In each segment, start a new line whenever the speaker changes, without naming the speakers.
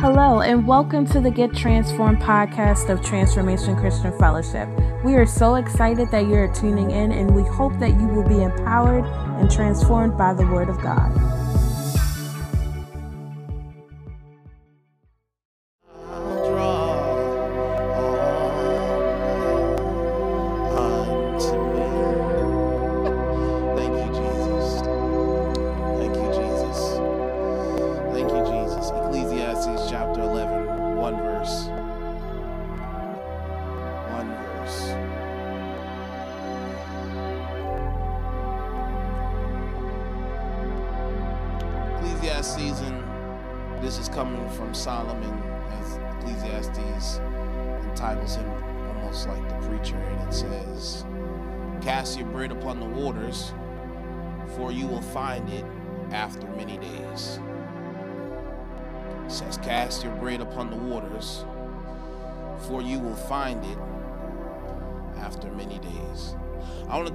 Hello, and welcome to the Get Transformed podcast of Transformation Christian Fellowship. We are so excited that you're tuning in, and we hope that you will be empowered and transformed by the Word of God.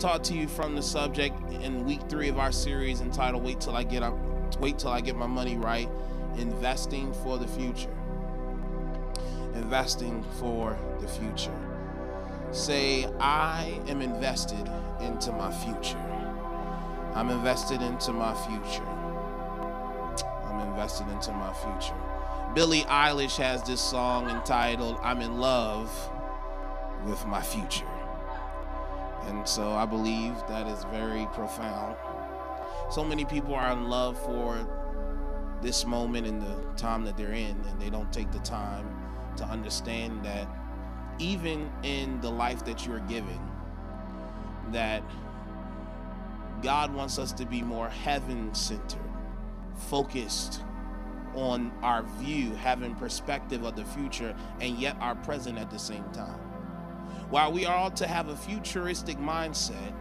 Talk to you from the subject in week three of our series entitled "Wait till I get up, wait till I get my money right." Investing for the future. Investing for the future. Say, I am invested into my future. I'm invested into my future. I'm invested into my future. Billie Eilish has this song entitled I'm in Love with My Future. And so I believe that is very profound. So many people are in love for this moment and the time that they're in, and they don't take the time to understand that even in the life that you're giving, that God wants us to be more heaven centered, focused on our view, having perspective of the future, and yet our present at the same time. While we ought to have a futuristic mindset,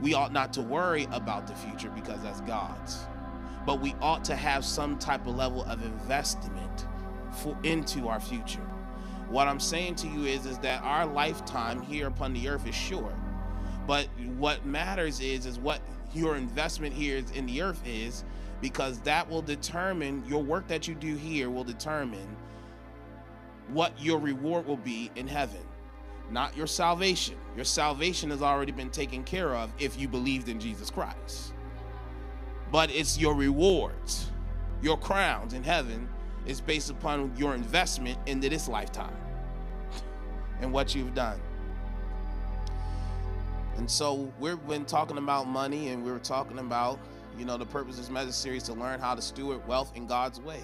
we ought not to worry about the future because that's God's. But we ought to have some type of level of investment for, into our future. What I'm saying to you is, is that our lifetime here upon the earth is short. But what matters is, is what your investment here is in the earth is because that will determine your work that you do here will determine what your reward will be in heaven not your salvation. Your salvation has already been taken care of if you believed in jesus christ. But it's your rewards. Your crowns in heaven is based upon your investment into this lifetime and what you've done. And so we've been talking about money and we were talking about you know, the purpose of this message series to learn how to steward wealth in God's way,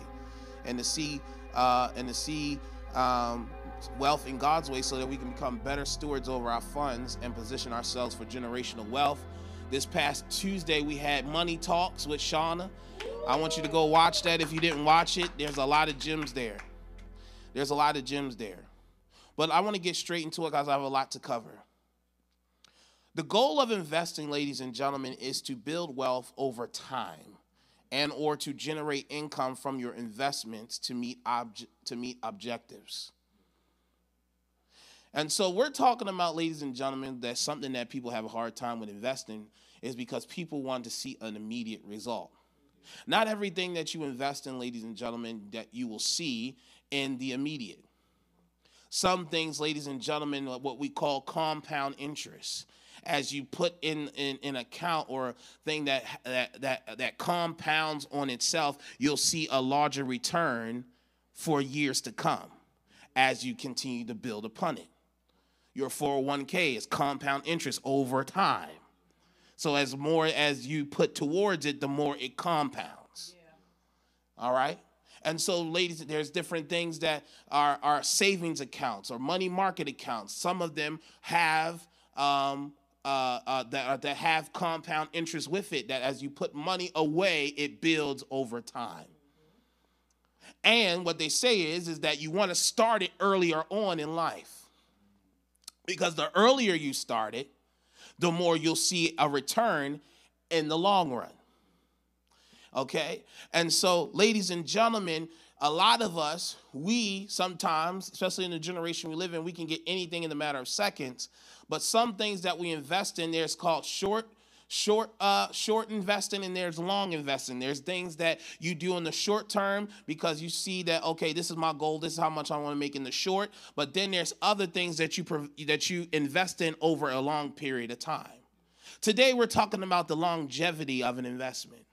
and to see uh, and to see um, wealth in God's way, so that we can become better stewards over our funds and position ourselves for generational wealth. This past Tuesday, we had money talks with Shauna. I want you to go watch that if you didn't watch it. There's a lot of gems there. There's a lot of gems there. But I want to get straight into it because I have a lot to cover. The goal of investing, ladies and gentlemen, is to build wealth over time and or to generate income from your investments to meet obje- to meet objectives. And so we're talking about, ladies and gentlemen, that something that people have a hard time with investing is because people want to see an immediate result. Not everything that you invest in, ladies and gentlemen, that you will see in the immediate. Some things, ladies and gentlemen, what we call compound interest as you put in in an account or thing that that that that compounds on itself, you'll see a larger return for years to come as you continue to build upon it. Your 401k is compound interest over time. So as more as you put towards it, the more it compounds. Yeah. All right? And so, ladies, there's different things that are, are savings accounts or money market accounts. Some of them have um, uh, uh, that, uh, that have compound interest with it, that as you put money away, it builds over time. And what they say is, is that you want to start it earlier on in life. Because the earlier you start it, the more you'll see a return in the long run. Okay? And so, ladies and gentlemen, a lot of us, we sometimes, especially in the generation we live in, we can get anything in the matter of seconds. But some things that we invest in there is called short short uh short investing and there's long investing. There's things that you do in the short term because you see that okay this is my goal this is how much i want to make in the short but then there's other things that you that you invest in over a long period of time. Today we're talking about the longevity of an investment.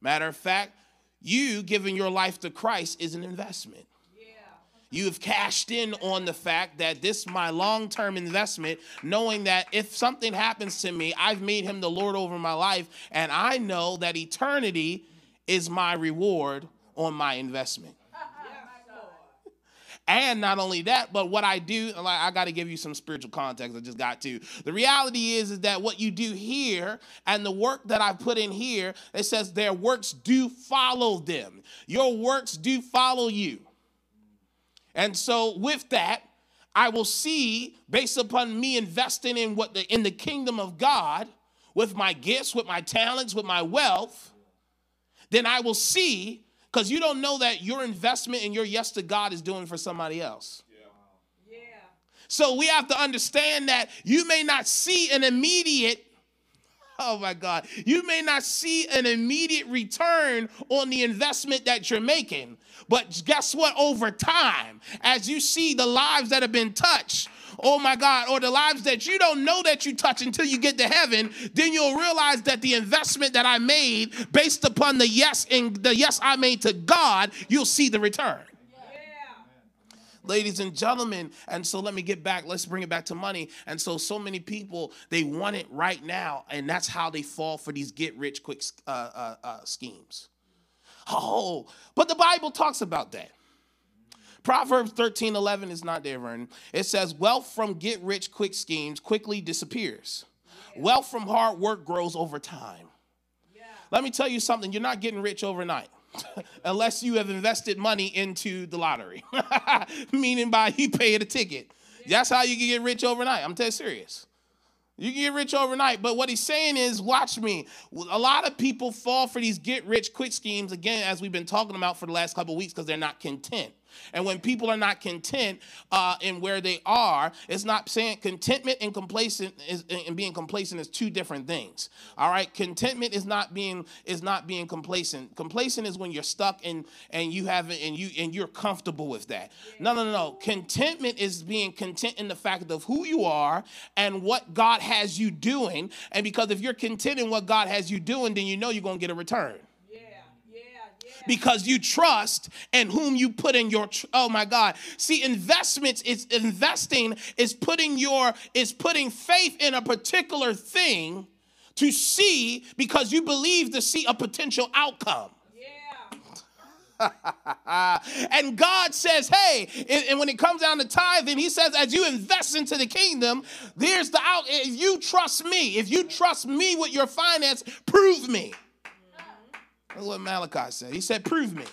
Matter of fact you giving your life to christ is an investment you have cashed in on the fact that this is my long term investment, knowing that if something happens to me, I've made him the Lord over my life, and I know that eternity is my reward on my investment. And not only that, but what I do, like I got to give you some spiritual context. I just got to. The reality is, is that what you do here and the work that I put in here, it says their works do follow them. Your works do follow you. And so with that, I will see based upon me investing in what the in the kingdom of God with my gifts, with my talents, with my wealth, then I will see because you don't know that your investment and your yes to God is doing for somebody else. Yeah. Yeah. So we have to understand that you may not see an immediate Oh my God. You may not see an immediate return on the investment that you're making, but guess what? Over time, as you see the lives that have been touched, oh my God, or the lives that you don't know that you touch until you get to heaven, then you'll realize that the investment that I made based upon the yes and the yes I made to God, you'll see the return ladies and gentlemen. And so let me get back. Let's bring it back to money. And so, so many people, they want it right now. And that's how they fall for these get rich quick uh, uh, uh, schemes. Oh, but the Bible talks about that. Proverbs 13 11 is not there, Vernon. It says, Wealth from get rich quick schemes quickly disappears. Yeah. Wealth from hard work grows over time. Yeah. Let me tell you something you're not getting rich overnight. unless you have invested money into the lottery, meaning by you pay a ticket. That's how you can get rich overnight. I'm telling you serious. You can get rich overnight, but what he's saying is, watch me. A lot of people fall for these get rich quick schemes again, as we've been talking about for the last couple weeks, because they're not content. And when people are not content uh, in where they are, it's not saying contentment and complacent is and being complacent is two different things. All right, contentment is not being is not being complacent. Complacent is when you're stuck and and you haven't and you and you're comfortable with that. No, no, no, no. Contentment is being content in the fact of who you are and what God has you doing. And because if you're content in what God has you doing, then you know you're gonna get a return because you trust and whom you put in your tr- oh my god see investments is investing is putting your is putting faith in a particular thing to see because you believe to see a potential outcome yeah. and God says, hey, and when it comes down to tithing, He says, as you invest into the kingdom, there's the out. If you trust me, if you trust me with your finance, prove me. That's what Malachi said. He said, Prove me.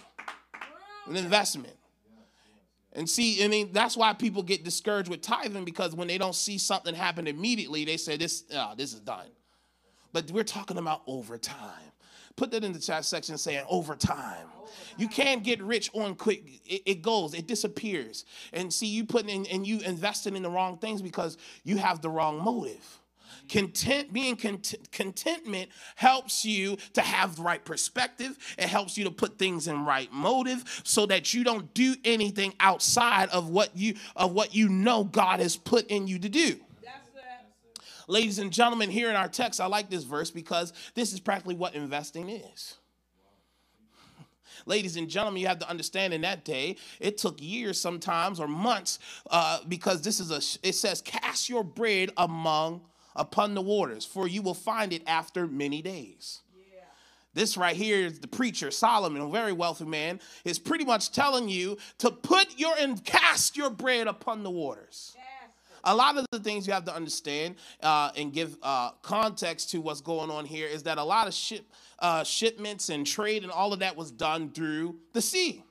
An investment. And see, I mean, that's why people get discouraged with tithing because when they don't see something happen immediately, they say, This, oh, this is done. But we're talking about over time. Put that in the chat section saying over time. You can't get rich on quick. It, it, goes, it disappears. And see, you putting in and you investing in the wrong things because you have the wrong motive. Content, being content, contentment helps you to have the right perspective. It helps you to put things in right motive so that you don't do anything outside of what you of what you know God has put in you to do. Ladies and gentlemen, here in our text, I like this verse because this is practically what investing is. Ladies and gentlemen, you have to understand in that day, it took years sometimes or months uh, because this is a, it says, cast your bread among upon the waters, for you will find it after many days. This right here is the preacher, Solomon, a very wealthy man, is pretty much telling you to put your and cast your bread upon the waters. A lot of the things you have to understand uh, and give uh, context to what's going on here is that a lot of ship, uh, shipments and trade and all of that was done through the sea.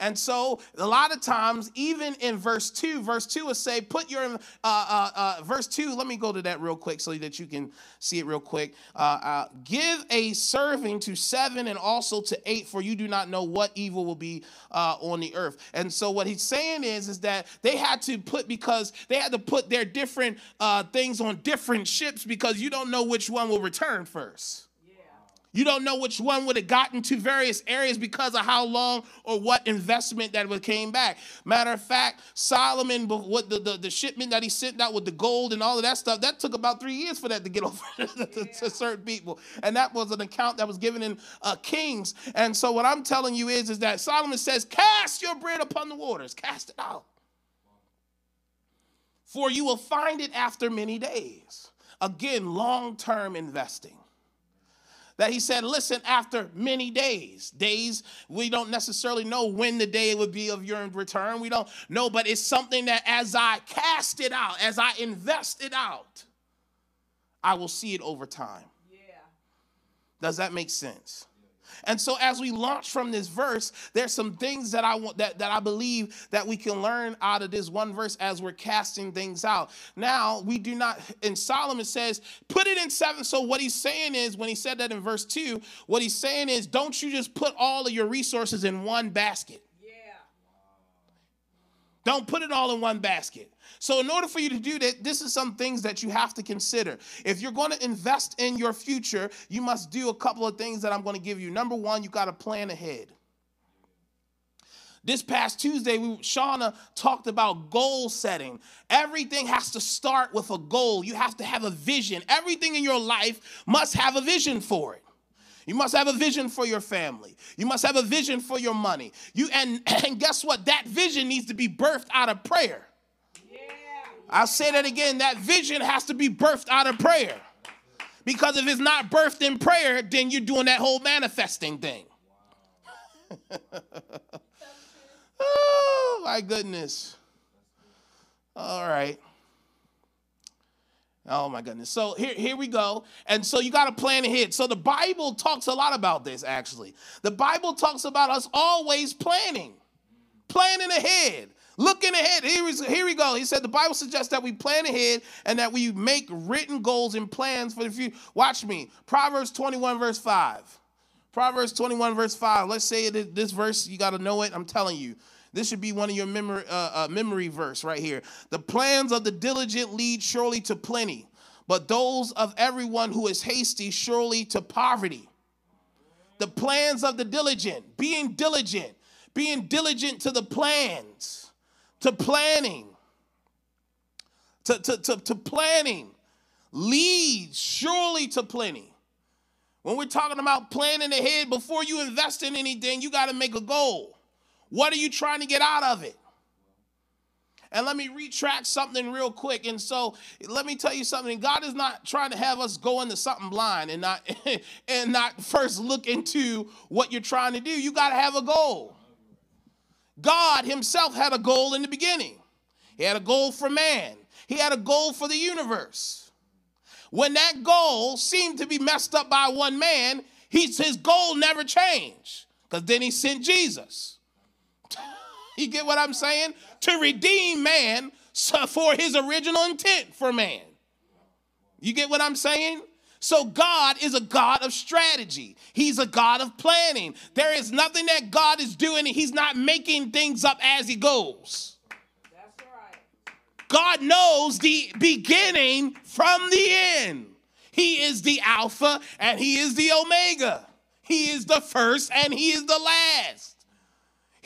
And so a lot of times, even in verse 2, verse 2 will say, put your, uh, uh, uh, verse 2, let me go to that real quick so that you can see it real quick. Uh, uh, Give a serving to seven and also to eight, for you do not know what evil will be uh, on the earth. And so what he's saying is, is that they had to put, because they had to put their different things on different ships because you don't know which one will return first. You don't know which one would have gotten to various areas because of how long or what investment that would came back. Matter of fact, Solomon, what the, the, the, shipment that he sent out with the gold and all of that stuff, that took about three years for that to get over to, to, certain people. And that was an account that was given in uh, Kings. And so what I'm telling you is, is that Solomon says, cast your bread upon the waters, cast it out. For you will find it after many days. Again, long term investing that he said, listen, after many days, days, we don't necessarily know when the day would be of your return. We don't know, but it's something that as I cast it out, as I invest it out, I will see it over time. Yeah. Does that make sense? And so as we launch from this verse, there's some things that I want that, that I believe that we can learn out of this one verse as we're casting things out. Now, we do not, and Solomon says, put it in seven. So what he's saying is, when he said that in verse two, what he's saying is, don't you just put all of your resources in one basket. Don't put it all in one basket. So, in order for you to do that, this is some things that you have to consider. If you're going to invest in your future, you must do a couple of things that I'm going to give you. Number one, you got to plan ahead. This past Tuesday, we, Shauna talked about goal setting. Everything has to start with a goal. You have to have a vision. Everything in your life must have a vision for it. You must have a vision for your family. You must have a vision for your money. You and, and guess what? That vision needs to be birthed out of prayer. I'll say that again. That vision has to be birthed out of prayer. Because if it's not birthed in prayer, then you're doing that whole manifesting thing. oh, my goodness. All right. Oh my goodness. So here, here we go. And so you got to plan ahead. So the Bible talks a lot about this, actually. The Bible talks about us always planning, planning ahead. Looking ahead, here, is, here we go. He said the Bible suggests that we plan ahead and that we make written goals and plans for the future. Watch me. Proverbs 21, verse 5. Proverbs 21, verse 5. Let's say this verse, you got to know it. I'm telling you. This should be one of your memory, uh, uh, memory verse right here. The plans of the diligent lead surely to plenty, but those of everyone who is hasty surely to poverty. The plans of the diligent, being diligent, being diligent to the plans to planning, to, to, to, to planning leads surely to plenty. When we're talking about planning ahead, before you invest in anything, you got to make a goal. What are you trying to get out of it? And let me retract something real quick. And so let me tell you something. God is not trying to have us go into something blind and not and not first look into what you're trying to do. You got to have a goal. God himself had a goal in the beginning. He had a goal for man, he had a goal for the universe. When that goal seemed to be messed up by one man, his goal never changed because then he sent Jesus. You get what I'm saying? To redeem man for his original intent for man. You get what I'm saying? So God is a God of strategy. He's a God of planning. There is nothing that God is doing, He's not making things up as He goes. That's right. God knows the beginning from the end. He is the Alpha and He is the Omega. He is the first and He is the last.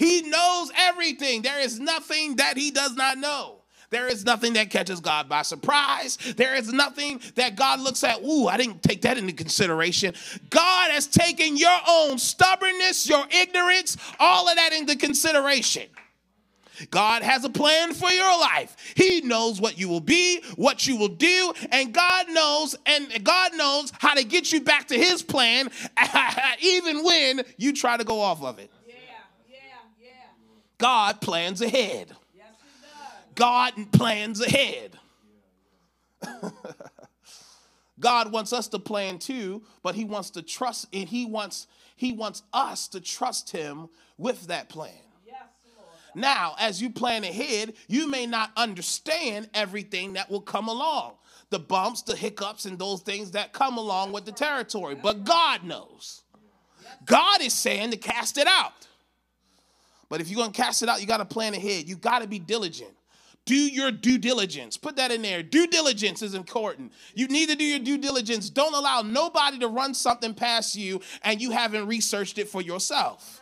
He knows everything. There is nothing that He does not know. There is nothing that catches God by surprise. There is nothing that God looks at, ooh, I didn't take that into consideration. God has taken your own stubbornness, your ignorance, all of that into consideration. God has a plan for your life. He knows what you will be, what you will do, and God knows and God knows how to get you back to his plan even when you try to go off of it. God plans ahead. God plans ahead. God wants us to plan too, but he wants to trust and he wants he wants us to trust him with that plan. Yes, Now, as you plan ahead, you may not understand everything that will come along the bumps, the hiccups, and those things that come along with the territory. But God knows. God is saying to cast it out. But if you're going to cast it out, you got to plan ahead. You got to be diligent. Do your due diligence. Put that in there. Due diligence is important. You need to do your due diligence. Don't allow nobody to run something past you and you haven't researched it for yourself.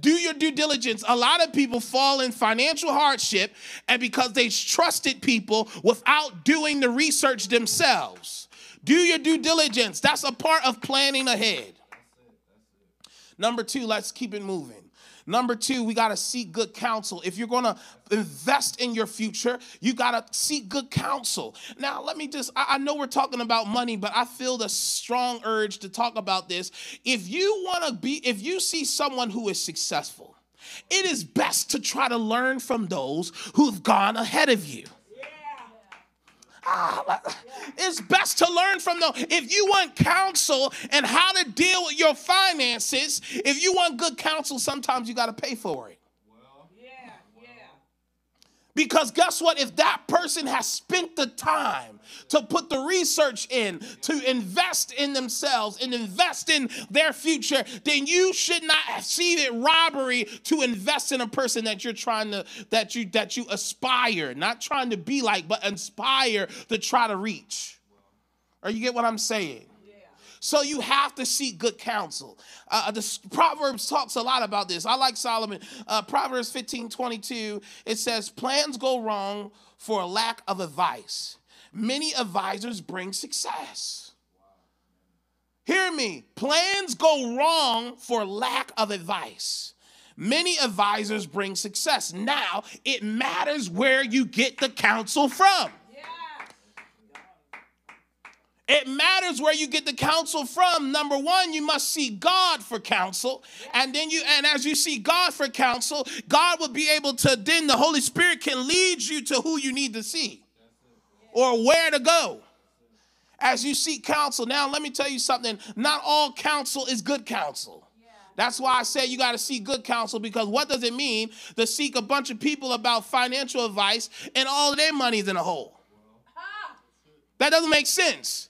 Do your due diligence. A lot of people fall in financial hardship and because they trusted people without doing the research themselves. Do your due diligence. That's a part of planning ahead. Number two, let's keep it moving. Number two, we got to seek good counsel. If you're going to invest in your future, you got to seek good counsel. Now, let me just, I, I know we're talking about money, but I feel the strong urge to talk about this. If you want to be, if you see someone who is successful, it is best to try to learn from those who've gone ahead of you. Ah, it's best to learn from them. If you want counsel and how to deal with your finances, if you want good counsel, sometimes you got to pay for it. Because guess what? If that person has spent the time to put the research in, to invest in themselves and invest in their future, then you should not see it robbery to invest in a person that you're trying to that you that you aspire, not trying to be like, but inspire to try to reach. Or you get what I'm saying? So you have to seek good counsel. Uh, the Proverbs talks a lot about this. I like Solomon. Uh, Proverbs 15 22, it says, Plans go wrong for a lack of advice. Many advisors bring success. Hear me. Plans go wrong for lack of advice. Many advisors bring success. Now, it matters where you get the counsel from. It matters where you get the counsel from. Number one, you must see God for counsel. And then you, and as you see God for counsel, God will be able to, then the Holy Spirit can lead you to who you need to see or where to go as you seek counsel. Now, let me tell you something not all counsel is good counsel. That's why I say you got to seek good counsel because what does it mean to seek a bunch of people about financial advice and all their money's in a hole? That doesn't make sense.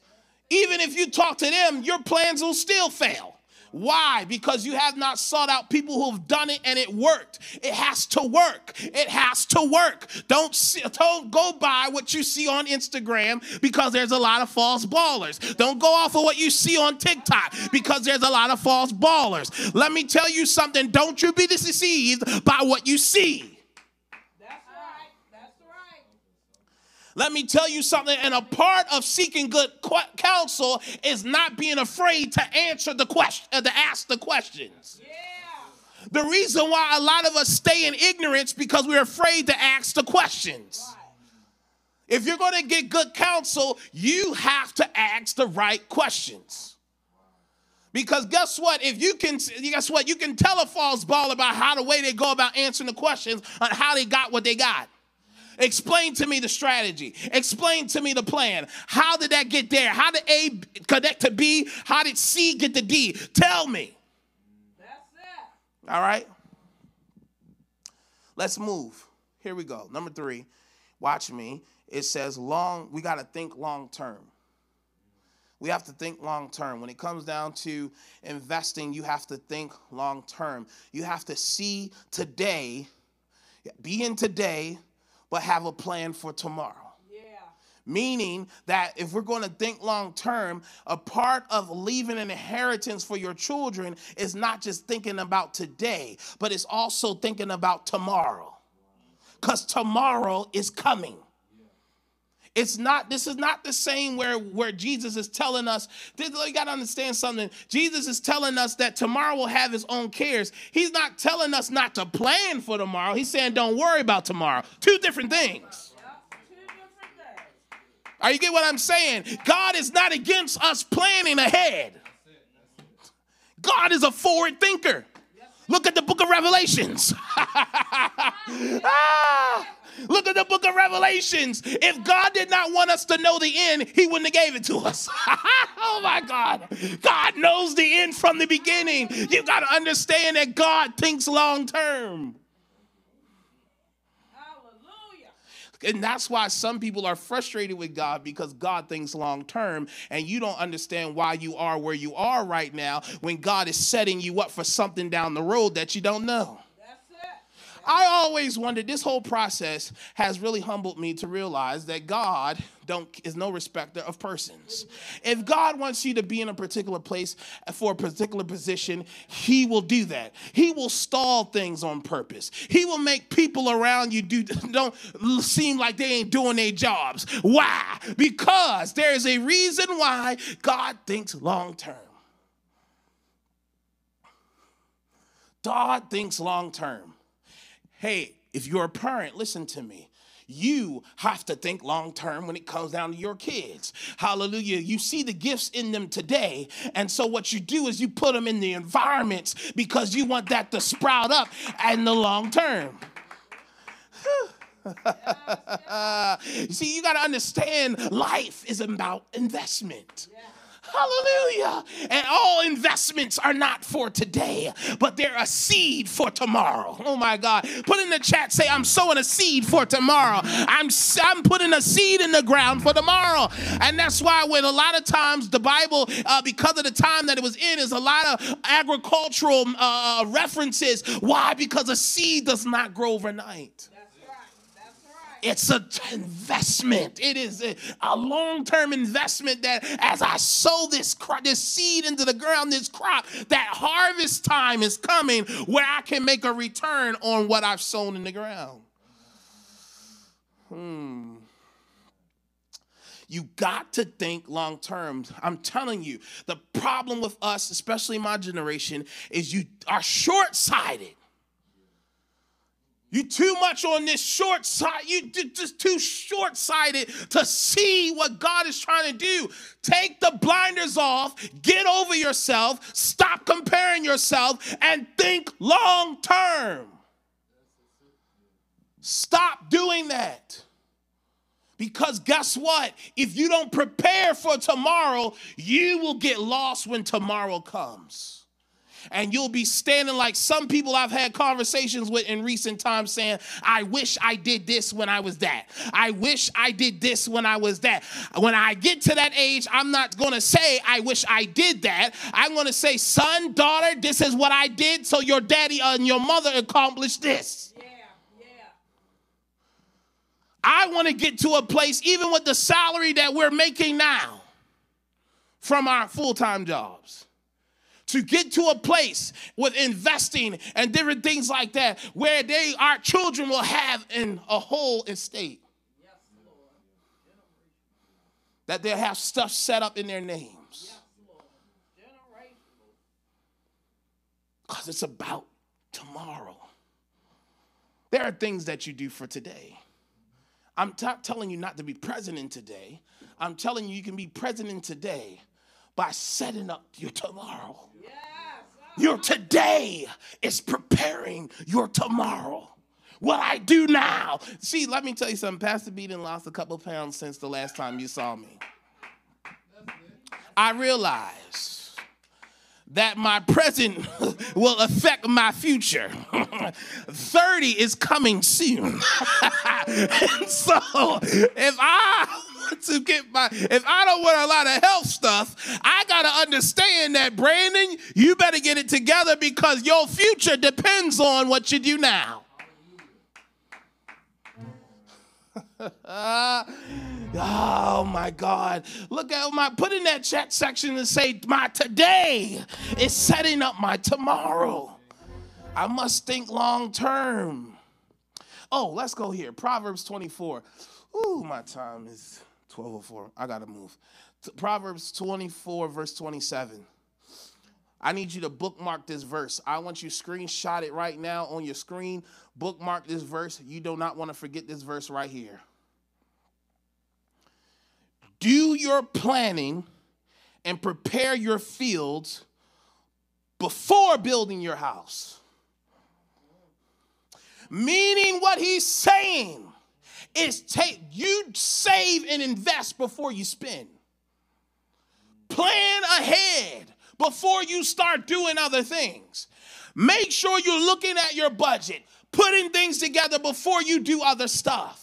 Even if you talk to them, your plans will still fail. Why? Because you have not sought out people who've done it and it worked. It has to work. It has to work. Don't see, don't go by what you see on Instagram because there's a lot of false ballers. Don't go off of what you see on TikTok because there's a lot of false ballers. Let me tell you something. Don't you be deceived by what you see. Let me tell you something, and a part of seeking good counsel is not being afraid to answer the question, uh, to ask the questions. Yeah. The reason why a lot of us stay in ignorance because we're afraid to ask the questions. Right. If you're going to get good counsel, you have to ask the right questions. Because guess what? If you can, guess what? You can tell a false ball about how the way they go about answering the questions on how they got what they got. Explain to me the strategy. Explain to me the plan. How did that get there? How did A connect to B? How did C get to D? Tell me. That's it. All right. Let's move. Here we go. Number three, watch me. It says long, we got to think long term. We have to think long term. When it comes down to investing, you have to think long term. You have to see today, be in today, but have a plan for tomorrow. Meaning that if we're going to think long term, a part of leaving an inheritance for your children is not just thinking about today, but it's also thinking about tomorrow. Because tomorrow is coming. It's not, this is not the same where, where Jesus is telling us, you got to understand something. Jesus is telling us that tomorrow will have his own cares. He's not telling us not to plan for tomorrow. He's saying, don't worry about tomorrow. Two different things. Are you get what I'm saying? God is not against us planning ahead. God is a forward thinker. Look at the book of Revelations. ah! Look at the book of Revelations. If God did not want us to know the end, he wouldn't have gave it to us. oh my God. God knows the end from the beginning. You got to understand that God thinks long term. Hallelujah. And that's why some people are frustrated with God because God thinks long term and you don't understand why you are where you are right now when God is setting you up for something down the road that you don't know. I always wondered this whole process has really humbled me to realize that God don't is no respecter of persons. If God wants you to be in a particular place for a particular position, he will do that. He will stall things on purpose. He will make people around you do don't seem like they ain't doing their jobs. Why? Because there is a reason why God thinks long term. God thinks long term. Hey, if you're a parent, listen to me. You have to think long term when it comes down to your kids. Hallelujah. You see the gifts in them today. And so, what you do is you put them in the environments because you want that to sprout up in the long term. see, you got to understand life is about investment. Yeah. Hallelujah. And all investments are not for today, but they're a seed for tomorrow. Oh my God. Put in the chat, say, I'm sowing a seed for tomorrow. I'm, I'm putting a seed in the ground for tomorrow. And that's why, when a lot of times the Bible, uh, because of the time that it was in, is a lot of agricultural uh, references. Why? Because a seed does not grow overnight. It's an investment. It is a, a long-term investment that as I sow this this seed into the ground, this crop, that harvest time is coming where I can make a return on what I've sown in the ground. Hmm. You got to think long term. I'm telling you, the problem with us, especially my generation, is you are short sighted. You too much on this short side. You just too short sighted to see what God is trying to do. Take the blinders off, get over yourself, stop comparing yourself, and think long term. Stop doing that. Because guess what? If you don't prepare for tomorrow, you will get lost when tomorrow comes and you'll be standing like some people I've had conversations with in recent times saying, I wish I did this when I was that. I wish I did this when I was that. When I get to that age, I'm not going to say, I wish I did that. I'm going to say, son, daughter, this is what I did, so your daddy and your mother accomplished this. Yeah, yeah. I want to get to a place, even with the salary that we're making now from our full time jobs to get to a place with investing and different things like that where they our children will have in a whole estate. That they'll have stuff set up in their names. Because it's about tomorrow. There are things that you do for today. I'm not telling you not to be present in today. I'm telling you you can be present in today by setting up your tomorrow ah. your today is preparing your tomorrow. What I do now. See, let me tell you something. Pastor Beaton lost a couple pounds since the last time you saw me. I realize that my present will affect my future. 30 is coming soon. and so if I to get my, if I don't want a lot of health stuff, I got to understand that, Brandon, you better get it together because your future depends on what you do now. oh my God. Look at my put in that chat section and say, My today is setting up my tomorrow. I must think long term. Oh, let's go here. Proverbs 24. Ooh, my time is 1204. I got to move. Proverbs 24, verse 27. I need you to bookmark this verse. I want you to screenshot it right now on your screen. Bookmark this verse. You do not want to forget this verse right here. Do your planning and prepare your fields before building your house. Meaning what he's saying is take you save and invest before you spend. Plan ahead before you start doing other things. Make sure you're looking at your budget, putting things together before you do other stuff.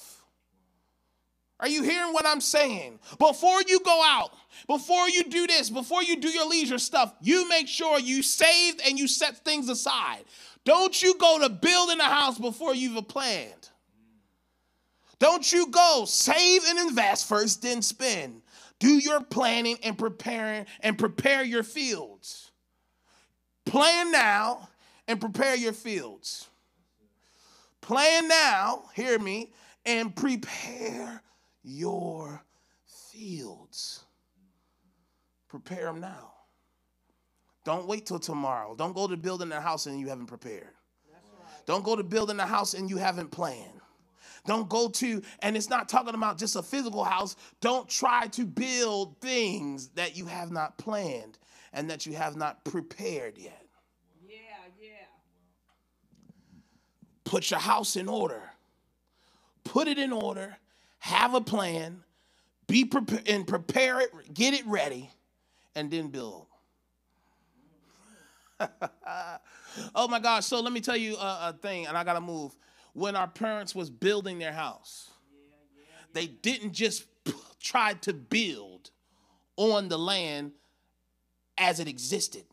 Are you hearing what I'm saying? Before you go out, before you do this, before you do your leisure stuff, you make sure you saved and you set things aside. Don't you go to building a house before you've planned. Don't you go save and invest first, then spend. Do your planning and preparing and prepare your fields. Plan now and prepare your fields. Plan now, hear me, and prepare your fields. Prepare them now. Don't wait till tomorrow. Don't go to building a house and you haven't prepared. Don't go to building a house and you haven't planned. Don't go to, and it's not talking about just a physical house. Don't try to build things that you have not planned and that you have not prepared yet.
Yeah, yeah.
Put your house in order. Put it in order. Have a plan. Be prepared and prepare it, get it ready, and then build. oh my gosh! So let me tell you a, a thing, and I gotta move when our parents was building their house. They didn't just try to build on the land as it existed.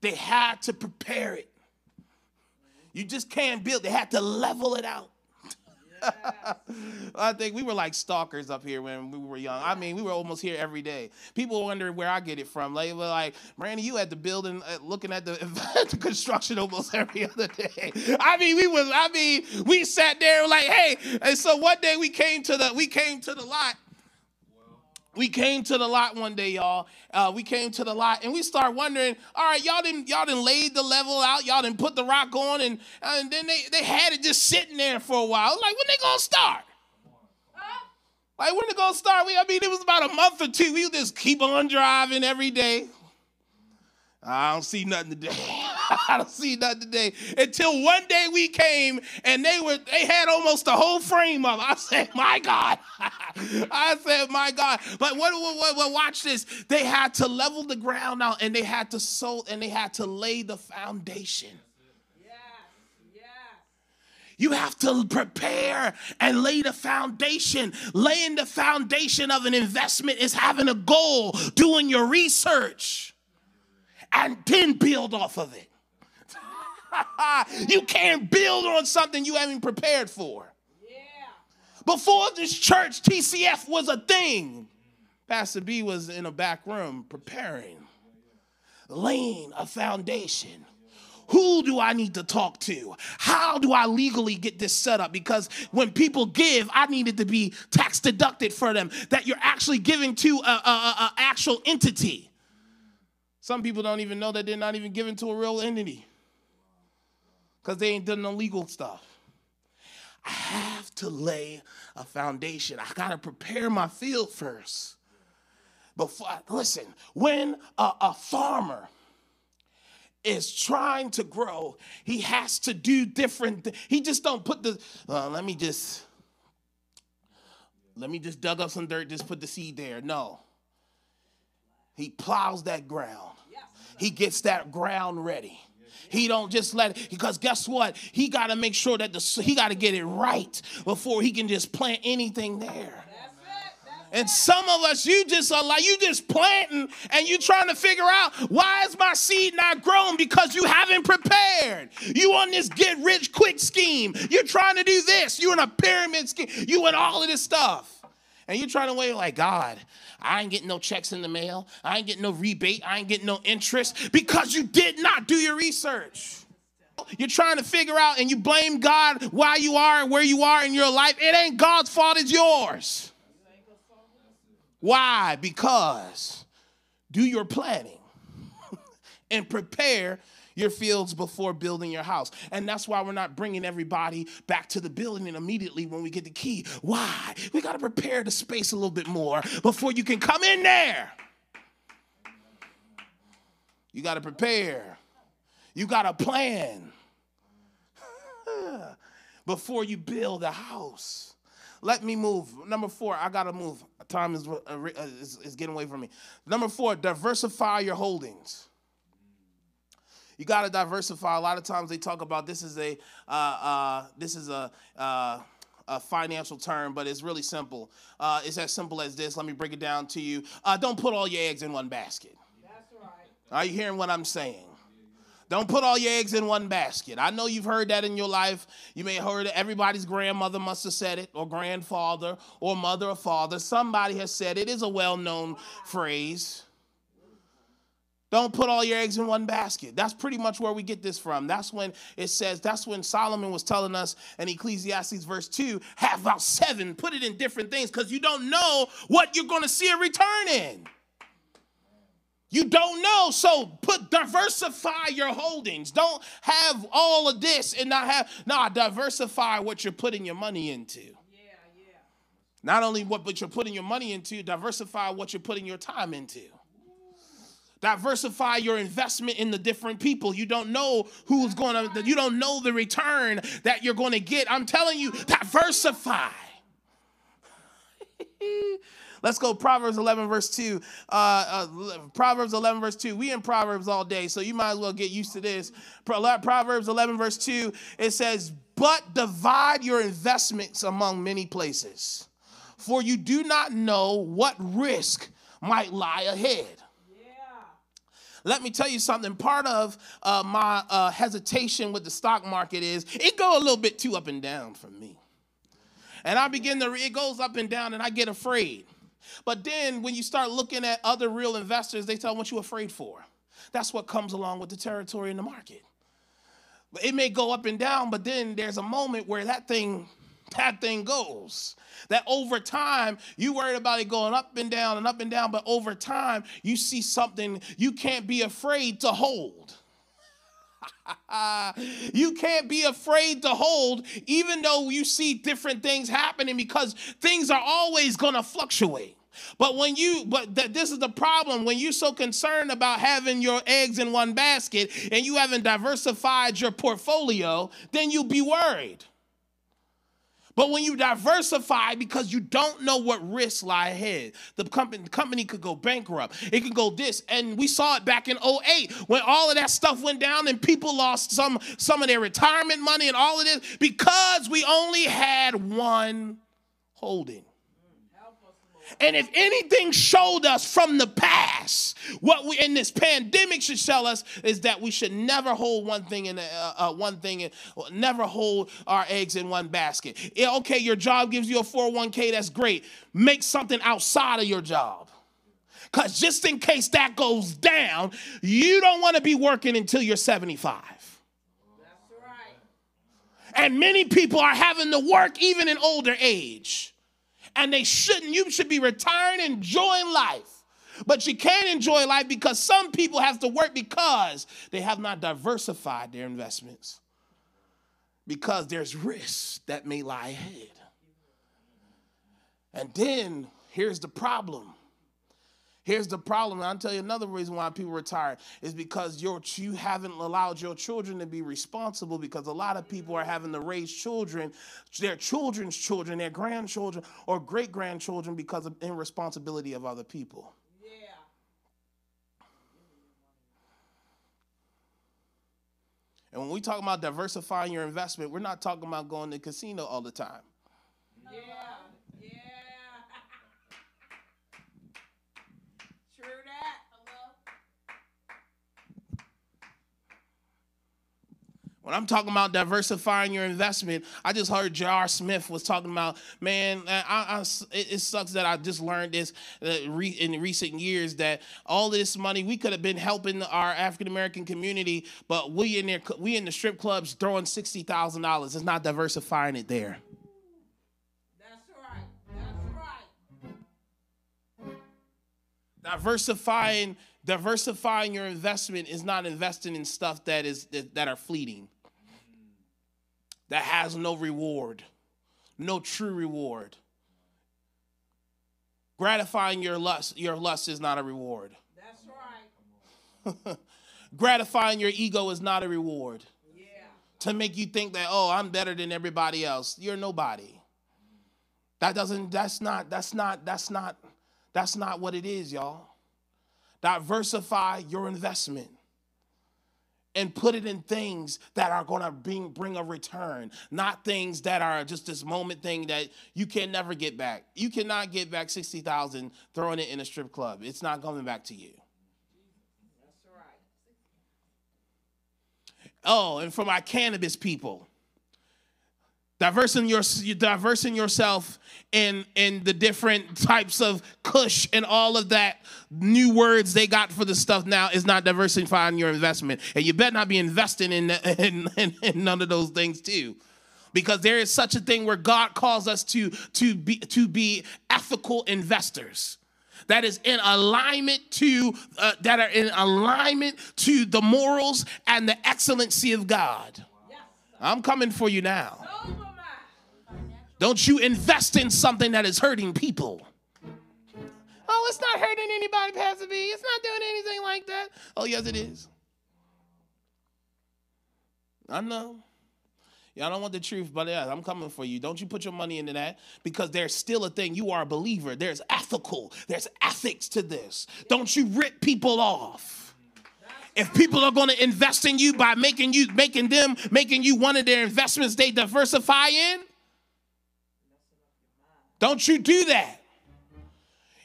They had to prepare it. You just can't build. They had to level it out. I think we were like stalkers up here when we were young. I mean, we were almost here every day. People wonder where I get it from. Like, like Randy, you at the building, uh, looking at the, the, construction almost every other day. I mean, we was. I mean, we sat there like, hey. And so one day we came to the we came to the lot we came to the lot one day, y'all. Uh, we came to the lot and we start wondering, all right, y'all didn't y'all didn't laid the level out, y'all didn't put the rock on, and, and then they, they had it just sitting there for a while. Like, when they gonna start? Like, when they gonna start? We, I mean, it was about a month or two. We just keep on driving every day. I don't see nothing today. I don't see nothing today. Until one day we came and they were they had almost the whole frame up. I said, my God. I said, my God. But what, what, what, watch this. They had to level the ground out and they had to sow and they had to lay the foundation. You have to prepare and lay the foundation. Laying the foundation of an investment is having a goal, doing your research, and then build off of it. you can't build on something you haven't prepared for. Yeah. Before this church, TCF was a thing. Pastor B was in a back room preparing, laying a foundation. Who do I need to talk to? How do I legally get this set up? Because when people give, I needed to be tax deducted for them. That you're actually giving to an actual entity. Some people don't even know that they're not even giving to a real entity because they ain't done no legal stuff. I have to lay a foundation. I got to prepare my field first. Before, listen, when a, a farmer is trying to grow, he has to do different. Th- he just don't put the. Uh, let me just. Let me just dug up some dirt. Just put the seed there. No. He plows that ground. He gets that ground ready. He don't just let it because guess what? He got to make sure that the he got to get it right before he can just plant anything there. And some of us, you just are like, you just planting and you trying to figure out why is my seed not growing because you haven't prepared. You on this get rich quick scheme. You're trying to do this. You're in a pyramid scheme. You in all of this stuff. And you're trying to wait like, God, I ain't getting no checks in the mail. I ain't getting no rebate. I ain't getting no interest because you did not do your research. You're trying to figure out and you blame God why you are and where you are in your life. It ain't God's fault, it's yours. Why? Because do your planning and prepare your fields before building your house. And that's why we're not bringing everybody back to the building immediately when we get the key. Why? We got to prepare the space a little bit more before you can come in there. You got to prepare. You got to plan before you build a house. Let me move. Number four, I got to move. Time is, uh, is, is getting away from me. Number four, diversify your holdings. You got to diversify. A lot of times they talk about this is a uh, uh, this is a uh, a financial term, but it's really simple. Uh, it's as simple as this. Let me break it down to you. Uh, don't put all your eggs in one basket. That's right. Are you hearing what I'm saying? Don't put all your eggs in one basket. I know you've heard that in your life. You may have heard it. Everybody's grandmother must have said it, or grandfather, or mother or father. Somebody has said it. It is a well known phrase. Don't put all your eggs in one basket. That's pretty much where we get this from. That's when it says, that's when Solomon was telling us in Ecclesiastes verse 2 have about seven, put it in different things because you don't know what you're going to see a return in. You don't know, so put diversify your holdings. Don't have all of this and not have nah, diversify what you're putting your money into. Yeah, yeah. Not only what but you're putting your money into, diversify what you're putting your time into. Diversify your investment in the different people. You don't know who's going to, you don't know the return that you're going to get. I'm telling you, diversify. Let's go Proverbs 11 verse 2. Uh, uh, Proverbs 11 verse 2. We in Proverbs all day, so you might as well get used to this. Proverbs 11 verse 2, it says, "But divide your investments among many places, for you do not know what risk might lie ahead." Let me tell you something. Part of uh, my uh, hesitation with the stock market is it go a little bit too up and down for me. And I begin to, it goes up and down and I get afraid. But then when you start looking at other real investors, they tell what you're afraid for. That's what comes along with the territory in the market. It may go up and down, but then there's a moment where that thing that thing goes. That over time, you worried about it going up and down and up and down, but over time, you see something you can't be afraid to hold. you can't be afraid to hold, even though you see different things happening, because things are always going to fluctuate. But when you, but th- this is the problem when you're so concerned about having your eggs in one basket and you haven't diversified your portfolio, then you'll be worried. But when you diversify because you don't know what risks lie ahead, the company, the company could go bankrupt. It could go this. And we saw it back in 08 when all of that stuff went down and people lost some, some of their retirement money and all of this because we only had one holding. And if anything showed us from the past, what we in this pandemic should tell us is that we should never hold one thing in uh, uh, one thing, in, never hold our eggs in one basket. Yeah, okay, your job gives you a 401k, that's great. Make something outside of your job. Because just in case that goes down, you don't want to be working until you're 75. That's right. And many people are having to work even in older age and they shouldn't. You should be retiring, enjoying life. But you can't enjoy life because some people have to work because they have not diversified their investments. Because there's risks that may lie ahead. And then here's the problem Here's the problem. I'll tell you another reason why people retire is because you you haven't allowed your children to be responsible because a lot of people are having to raise children, their children's children, their grandchildren, or great grandchildren because of irresponsibility of other people. Yeah. And when we talk about diversifying your investment, we're not talking about going to the casino all the time. Yeah. When I'm talking about diversifying your investment, I just heard J.R. Smith was talking about, man, I, I, it, sucks that I just learned this uh, in recent years that all this money we could have been helping our African American community, but we in there, we in the strip clubs throwing sixty thousand dollars. It's not diversifying it there. That's right. That's right. Diversifying diversifying your investment is not investing in stuff that is that, that are fleeting that has no reward, no true reward. Gratifying your lust, your lust is not a reward. That's right. Gratifying your ego is not a reward. Yeah. To make you think that, oh, I'm better than everybody else. You're nobody. That doesn't, that's not, that's not, that's not, that's not what it is, y'all. Diversify your investment. And put it in things that are going to bring, bring a return, not things that are just this moment thing that you can never get back. You cannot get back 60,000 throwing it in a strip club. It's not coming back to you. Oh, and for my cannabis people, diversing your diversing yourself in in the different types of kush and all of that new words they got for the stuff now is not diversifying your investment. And you better not be investing in, in, in, in none of those things too. Because there is such a thing where god calls us to to be to be ethical investors that is in alignment to uh, that are in alignment to the morals and the excellency of god i'm coming for you now don't you invest in something that is hurting people. Oh, it's not hurting anybody, Pastor B. It's not doing anything like that. Oh, yes, it is. I know. Y'all don't want the truth, but yeah, I'm coming for you. Don't you put your money into that because there's still a thing. You are a believer. There's ethical, there's ethics to this. Don't you rip people off. If people are going to invest in you by making you making them making you one of their investments they diversify in, don't you do that.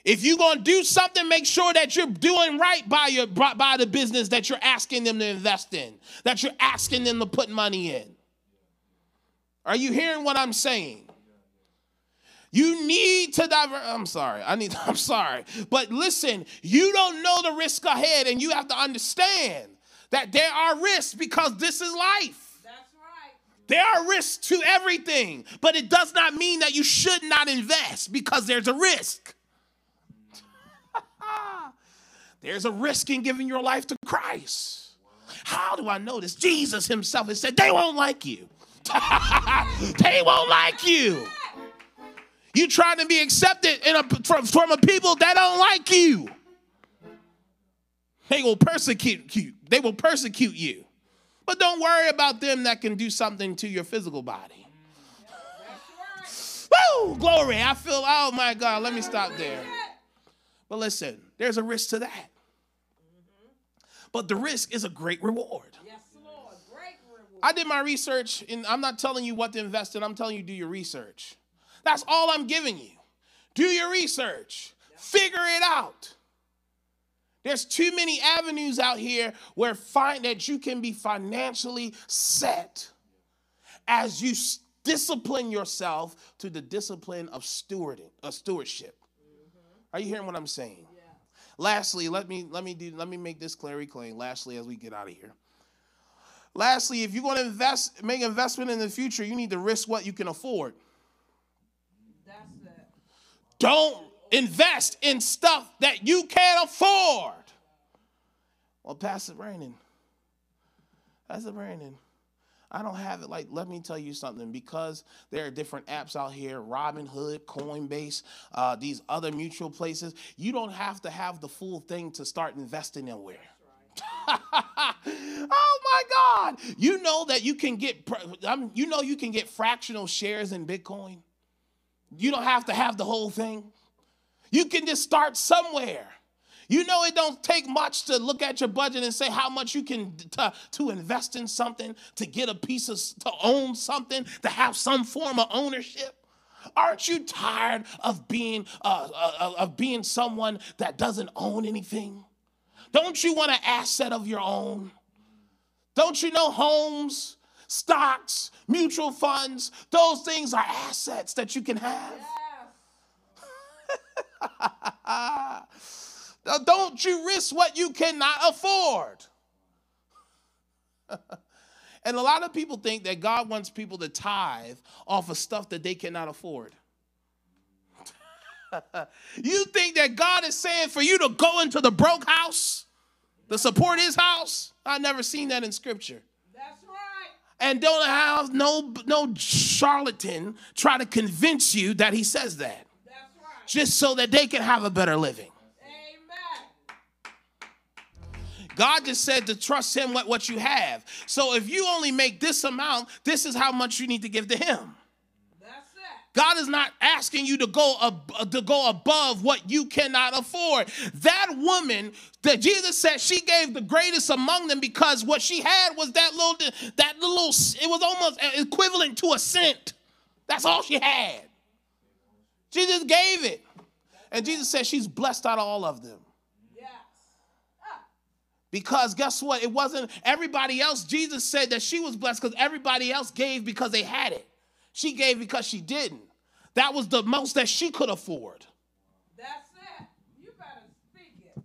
If you're going to do something, make sure that you're doing right by your by the business that you're asking them to invest in, that you're asking them to put money in. Are you hearing what I'm saying? You need to divert. I'm sorry. I need. I'm sorry. But listen, you don't know the risk ahead, and you have to understand that there are risks because this is life. There are risks to everything, but it does not mean that you should not invest because there's a risk. there's a risk in giving your life to Christ. How do I know this? Jesus himself has said, they won't like you. they won't like you. You trying to be accepted in a, from, from a people that don't like you. They will persecute you. They will persecute you. But don't worry about them that can do something to your physical body. Woo! Glory. I feel, oh my God, let me stop there. But listen, there's a risk to that. But the risk is a great reward. Yes, Lord. Great reward. I did my research, and I'm not telling you what to invest in, I'm telling you do your research. That's all I'm giving you. Do your research, figure it out. There's too many avenues out here where find that you can be financially set as you discipline yourself to the discipline of stewarding, of stewardship. Mm-hmm. Are you hearing what I'm saying? Yeah. Lastly, let me let me do let me make this clearly clean. Lastly, as we get out of here. Lastly, if you're going to invest, make investment in the future, you need to risk what you can afford. Don't invest in stuff that you can't afford. Well, Pastor Brandon, Pastor Brandon, I don't have it. Like, let me tell you something. Because there are different apps out here, Robinhood, Coinbase, uh, these other mutual places. You don't have to have the full thing to start investing nowhere. oh my God! You know that you can get. you know you can get fractional shares in Bitcoin. You don't have to have the whole thing. You can just start somewhere. You know, it don't take much to look at your budget and say how much you can to, to invest in something, to get a piece of, to own something, to have some form of ownership. Aren't you tired of being uh, uh, of being someone that doesn't own anything? Don't you want an asset of your own? Don't you know homes, stocks, mutual funds? Those things are assets that you can have. Yeah. Don't you risk what you cannot afford. and a lot of people think that God wants people to tithe off of stuff that they cannot afford. you think that God is saying for you to go into the broke house to support his house? I've never seen that in scripture. And don't have no no charlatan try to convince you that he says that. That's right. Just so that they can have a better living. God just said to trust Him what, what you have. So if you only make this amount, this is how much you need to give to Him. God is not asking you to go ab- to go above what you cannot afford. That woman that Jesus said she gave the greatest among them because what she had was that little that little it was almost equivalent to a cent. That's all she had. Just gave it. And Jesus said she's blessed out of all of them. Because guess what? It wasn't everybody else. Jesus said that she was blessed because everybody else gave because they had it. She gave because she didn't. That was the most that she could afford.
That's it. You better speak it.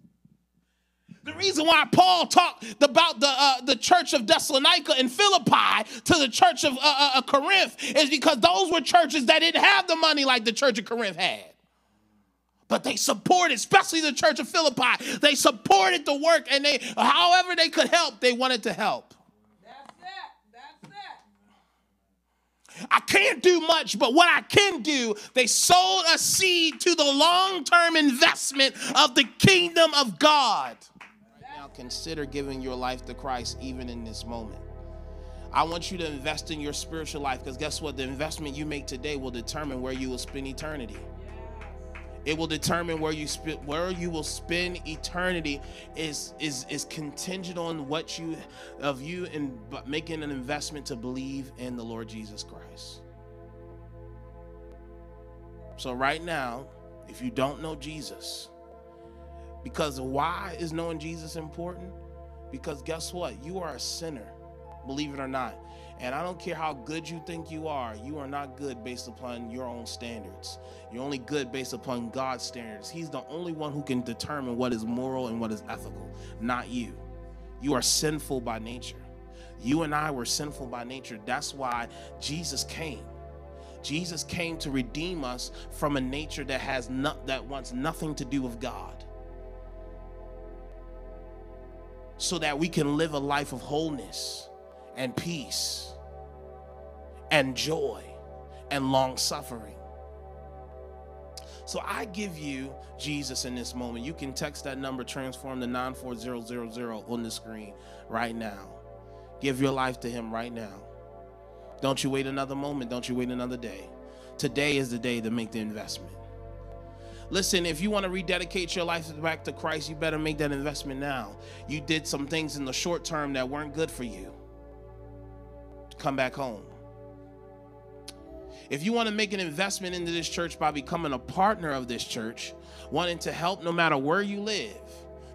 The reason why Paul talked about the uh, the church of Thessalonica and Philippi to the church of uh, uh, uh, Corinth is because those were churches that didn't have the money like the church of Corinth had. But they supported, especially the church of Philippi. They supported the work and they, however they could help, they wanted to help. I can't do much, but what I can do, they sowed a seed to the long term investment of the kingdom of God. Right now, consider giving your life to Christ even in this moment. I want you to invest in your spiritual life because guess what? The investment you make today will determine where you will spend eternity. It will determine where you where you will spend eternity is is is contingent on what you of you in making an investment to believe in the Lord Jesus Christ. So right now, if you don't know Jesus, because why is knowing Jesus important? Because guess what? You are a sinner, believe it or not. And I don't care how good you think you are, you are not good based upon your own standards. You're only good based upon God's standards. He's the only one who can determine what is moral and what is ethical, not you. You are sinful by nature. You and I were sinful by nature. That's why Jesus came. Jesus came to redeem us from a nature that has not that wants nothing to do with God. So that we can live a life of wholeness and peace and joy and long suffering. So I give you Jesus in this moment. You can text that number, transform the 94000 on the screen right now. Give your life to Him right now. Don't you wait another moment. Don't you wait another day. Today is the day to make the investment. Listen, if you want to rededicate your life back to Christ, you better make that investment now. You did some things in the short term that weren't good for you come back home. If you want to make an investment into this church by becoming a partner of this church, wanting to help no matter where you live,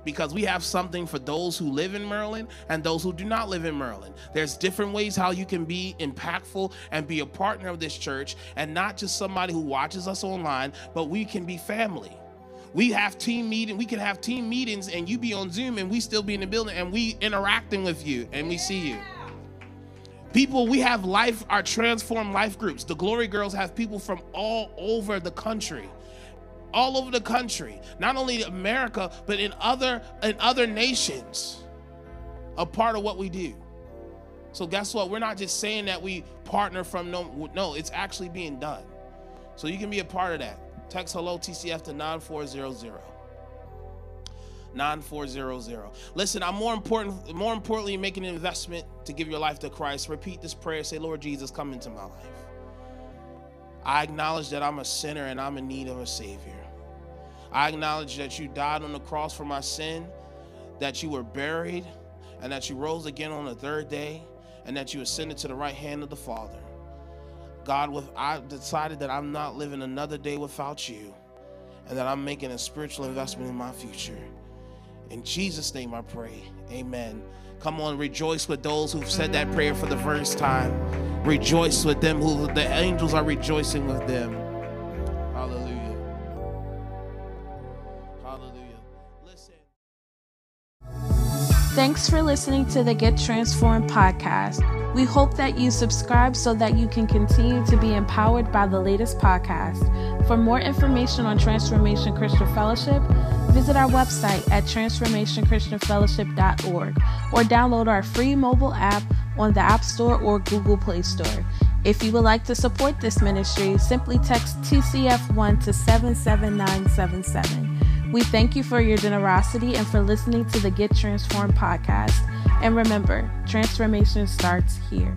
because we have something for those who live in Maryland and those who do not live in Maryland. There's different ways how you can be impactful and be a partner of this church and not just somebody who watches us online, but we can be family. We have team meeting, we can have team meetings and you be on Zoom and we still be in the building and we interacting with you and we see you. People, we have life, our transformed life groups. The Glory Girls have people from all over the country. All over the country. Not only America, but in other in other nations. A part of what we do. So guess what? We're not just saying that we partner from no no, it's actually being done. So you can be a part of that. Text hello TCF to 9400. 9400. Listen, I'm more important, more importantly, making an investment to give your life to Christ. Repeat this prayer. Say, Lord Jesus, come into my life. I acknowledge that I'm a sinner and I'm in need of a Savior. I acknowledge that you died on the cross for my sin, that you were buried, and that you rose again on the third day, and that you ascended to the right hand of the Father. God, with I decided that I'm not living another day without you, and that I'm making a spiritual investment in my future. In Jesus' name I pray. Amen. Come on, rejoice with those who've said that prayer for the first time. Rejoice with them who the angels are rejoicing with them. Hallelujah. Hallelujah. Listen.
Thanks for listening to the Get Transformed podcast. We hope that you subscribe so that you can continue to be empowered by the latest podcast. For more information on Transformation Christian Fellowship, visit our website at transformationchristianfellowship.org or download our free mobile app on the App Store or Google Play Store. If you would like to support this ministry, simply text TCF1 to 77977. We thank you for your generosity and for listening to the Get Transformed podcast. And remember, transformation starts here.